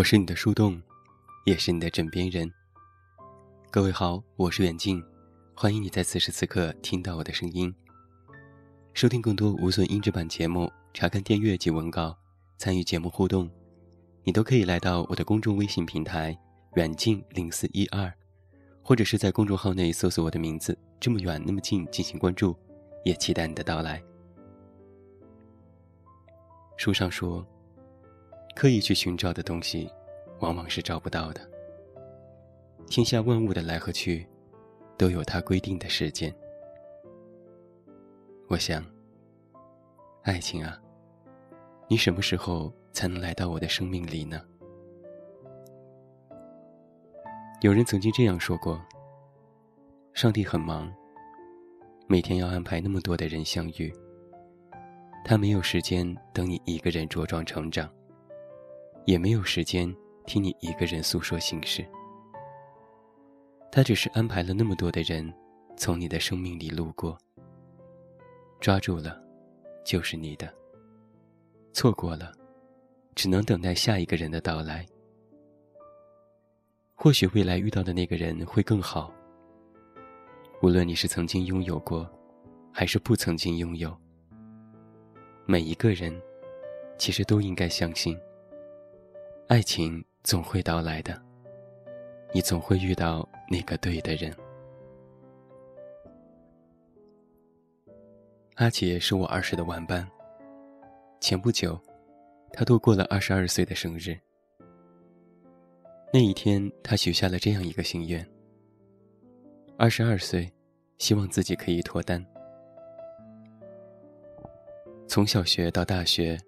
我是你的树洞，也是你的枕边人。各位好，我是远近，欢迎你在此时此刻听到我的声音。收听更多无损音质版节目，查看订阅及文稿，参与节目互动，你都可以来到我的公众微信平台“远近零四一二”，或者是在公众号内搜索我的名字“这么远那么近”进行关注，也期待你的到来。书上说。刻意去寻找的东西，往往是找不到的。天下万物的来和去，都有它规定的时间。我想，爱情啊，你什么时候才能来到我的生命里呢？有人曾经这样说过：上帝很忙，每天要安排那么多的人相遇，他没有时间等你一个人茁壮成长。也没有时间听你一个人诉说心事。他只是安排了那么多的人从你的生命里路过，抓住了，就是你的；错过了，只能等待下一个人的到来。或许未来遇到的那个人会更好。无论你是曾经拥有过，还是不曾经拥有，每一个人，其实都应该相信。爱情总会到来的，你总会遇到那个对的人。阿杰是我儿时的玩伴。前不久，他度过了二十二岁的生日。那一天，他许下了这样一个心愿：二十二岁，希望自己可以脱单。从小学到大学。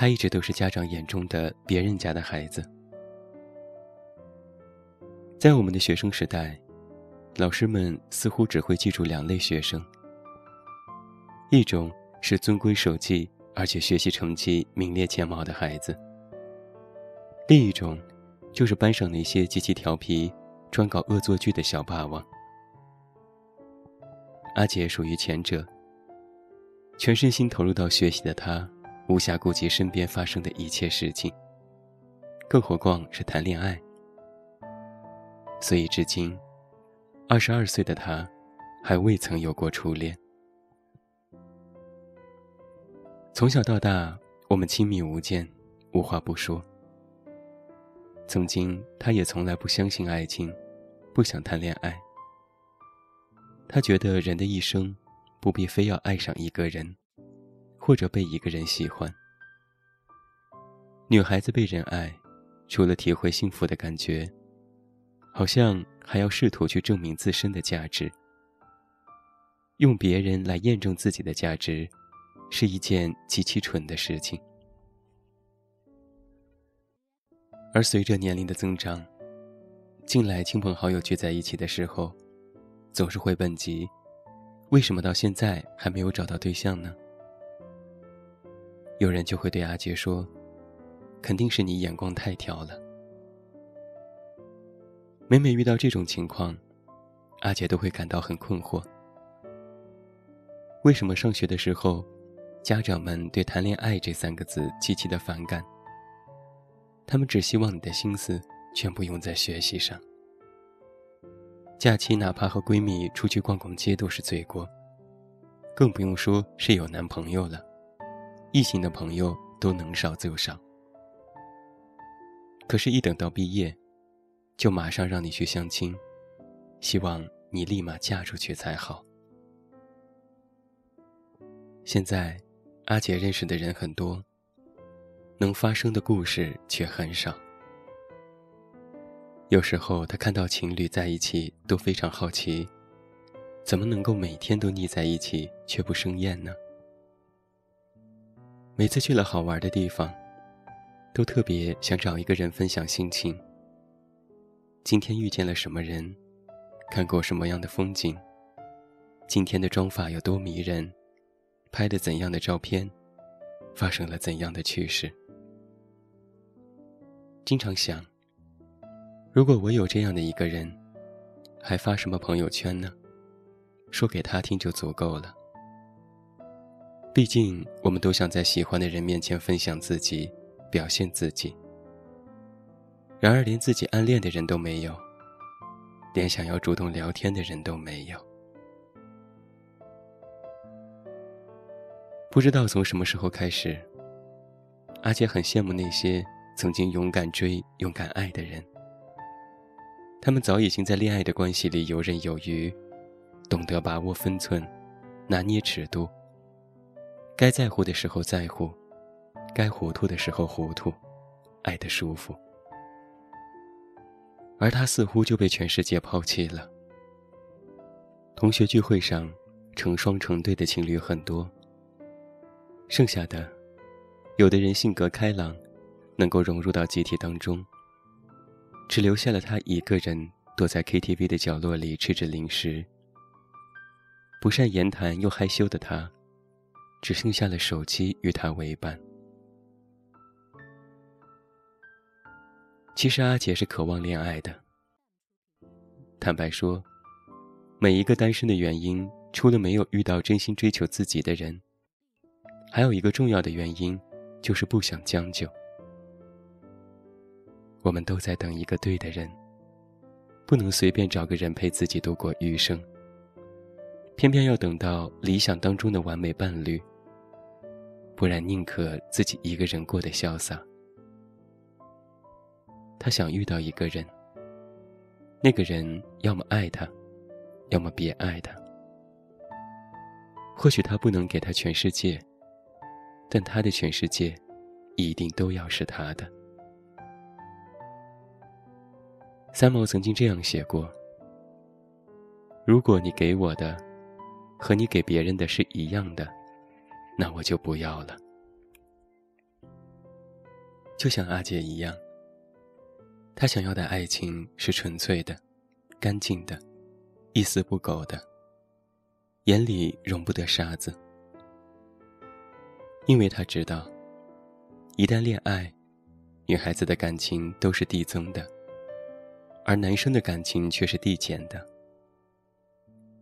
他一直都是家长眼中的别人家的孩子。在我们的学生时代，老师们似乎只会记住两类学生：一种是遵规守纪而且学习成绩名列前茅的孩子；另一种，就是班上那些极其调皮、专搞恶作剧的小霸王。阿杰属于前者，全身心投入到学习的他。无暇顾及身边发生的一切事情，更何况是谈恋爱。所以至今，二十二岁的他，还未曾有过初恋。从小到大，我们亲密无间，无话不说。曾经，他也从来不相信爱情，不想谈恋爱。他觉得人的一生，不必非要爱上一个人。或者被一个人喜欢，女孩子被人爱，除了体会幸福的感觉，好像还要试图去证明自身的价值。用别人来验证自己的价值，是一件极其蠢的事情。而随着年龄的增长，近来亲朋好友聚在一起的时候，总是会问及：为什么到现在还没有找到对象呢？有人就会对阿杰说：“肯定是你眼光太挑了。”每每遇到这种情况，阿杰都会感到很困惑。为什么上学的时候，家长们对“谈恋爱”这三个字极其的反感？他们只希望你的心思全部用在学习上。假期哪怕和闺蜜出去逛逛街都是罪过，更不用说是有男朋友了。异性的朋友都能少就少，可是，一等到毕业，就马上让你去相亲，希望你立马嫁出去才好。现在，阿姐认识的人很多，能发生的故事却很少。有时候，她看到情侣在一起，都非常好奇，怎么能够每天都腻在一起却不生厌呢？每次去了好玩的地方，都特别想找一个人分享心情。今天遇见了什么人，看过什么样的风景，今天的妆发有多迷人，拍的怎样的照片，发生了怎样的趣事。经常想，如果我有这样的一个人，还发什么朋友圈呢？说给他听就足够了。毕竟，我们都想在喜欢的人面前分享自己，表现自己。然而连自己暗恋的人都没有，连想要主动聊天的人都没有。不知道从什么时候开始，阿杰很羡慕那些曾经勇敢追、勇敢爱的人。他们早已经在恋爱的关系里游刃有余，懂得把握分寸，拿捏尺度。该在乎的时候在乎，该糊涂的时候糊涂，爱得舒服。而他似乎就被全世界抛弃了。同学聚会上，成双成对的情侣很多。剩下的，有的人性格开朗，能够融入到集体当中。只留下了他一个人躲在 KTV 的角落里吃着零食。不善言谈又害羞的他，只剩下了手机与他为伴。其实阿杰是渴望恋爱的。坦白说，每一个单身的原因，除了没有遇到真心追求自己的人，还有一个重要的原因，就是不想将就。我们都在等一个对的人，不能随便找个人陪自己度过余生。偏偏要等到理想当中的完美伴侣，不然宁可自己一个人过得潇洒。他想遇到一个人，那个人要么爱他，要么别爱他。或许他不能给他全世界，但他的全世界，一定都要是他的。三毛曾经这样写过：“如果你给我的，和你给别人的是一样的，那我就不要了。”就像阿杰一样，他想要的爱情是纯粹的、干净的、一丝不苟的，眼里容不得沙子。因为他知道，一旦恋爱，女孩子的感情都是递增的。而男生的感情却是递减的。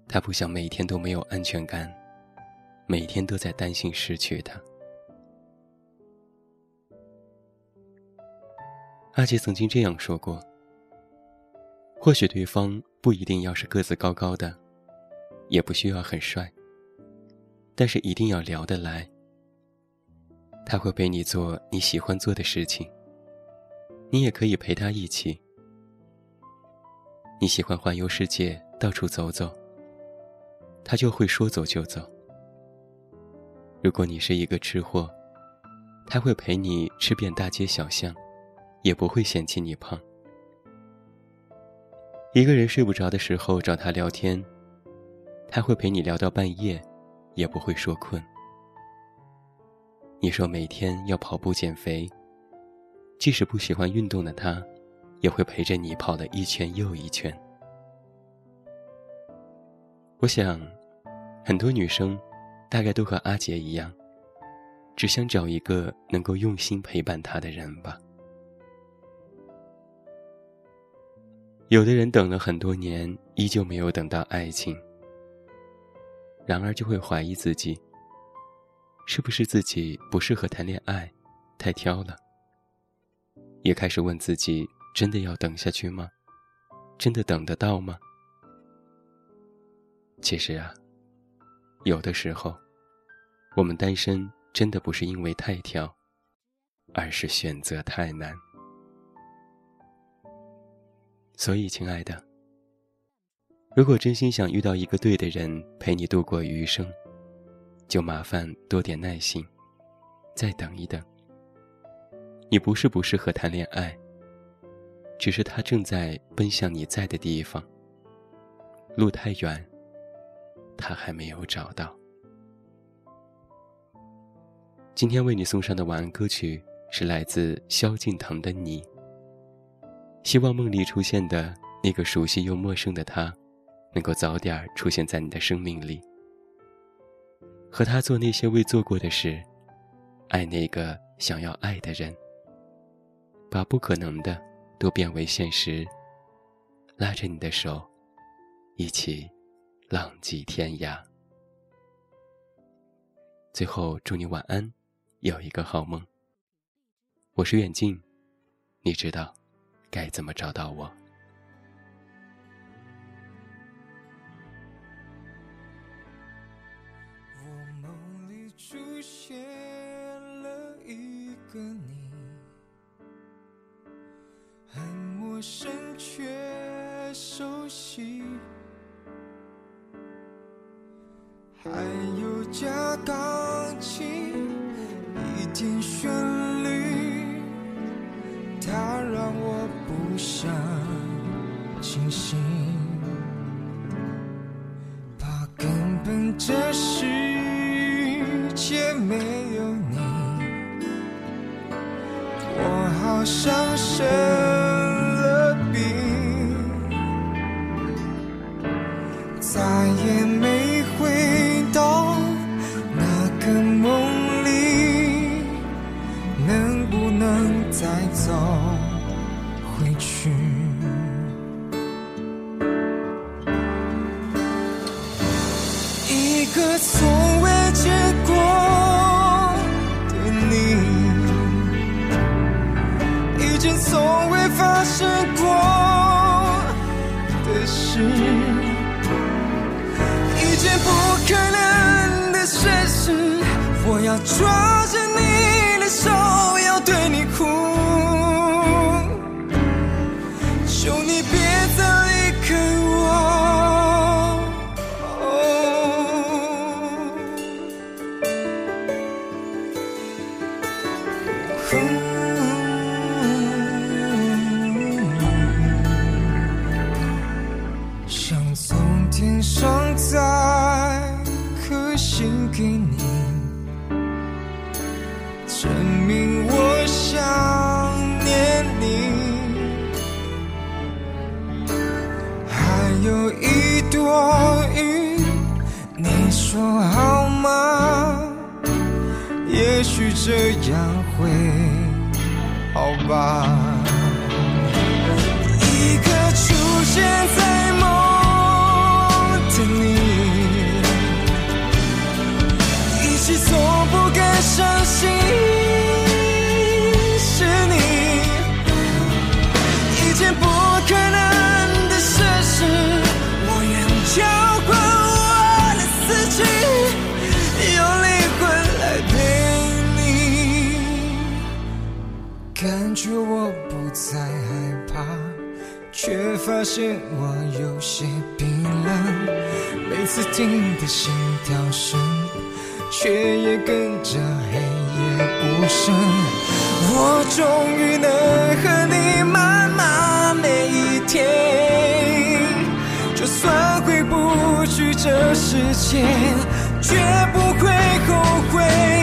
他不想每天都没有安全感，每天都在担心失去他。阿杰曾经这样说过：“或许对方不一定要是个子高高的，也不需要很帅，但是一定要聊得来。他会陪你做你喜欢做的事情，你也可以陪他一起。”你喜欢环游世界，到处走走。他就会说走就走。如果你是一个吃货，他会陪你吃遍大街小巷，也不会嫌弃你胖。一个人睡不着的时候找他聊天，他会陪你聊到半夜，也不会说困。你说每天要跑步减肥，即使不喜欢运动的他。也会陪着你跑了一圈又一圈。我想，很多女生大概都和阿杰一样，只想找一个能够用心陪伴她的人吧。有的人等了很多年，依旧没有等到爱情，然而就会怀疑自己，是不是自己不适合谈恋爱，太挑了。也开始问自己。真的要等下去吗？真的等得到吗？其实啊，有的时候，我们单身真的不是因为太挑，而是选择太难。所以，亲爱的，如果真心想遇到一个对的人陪你度过余生，就麻烦多点耐心，再等一等。你不是不适合谈恋爱。只是他正在奔向你在的地方。路太远，他还没有找到。今天为你送上的晚安歌曲是来自萧敬腾的《你》。希望梦里出现的那个熟悉又陌生的他，能够早点出现在你的生命里。和他做那些未做过的事，爱那个想要爱的人，把不可能的。都变为现实，拉着你的手，一起浪迹天涯。最后，祝你晚安，有一个好梦。我是远近，你知道，该怎么找到我？我一点旋律，它让我不想清醒。怕根本这世界没有你，我好想生能的事实。我要抓着你的手，要对你哭，求你别再离开我。想从天上走颗星给你，证明我想念你。还有一朵云，你说好吗？也许这样会好吧。感觉我不再害怕，却发现我有些冰冷。每次听的心跳声，却也跟着黑夜无声。我终于能和你慢慢每一天，就算回不去这世界，绝不会后悔。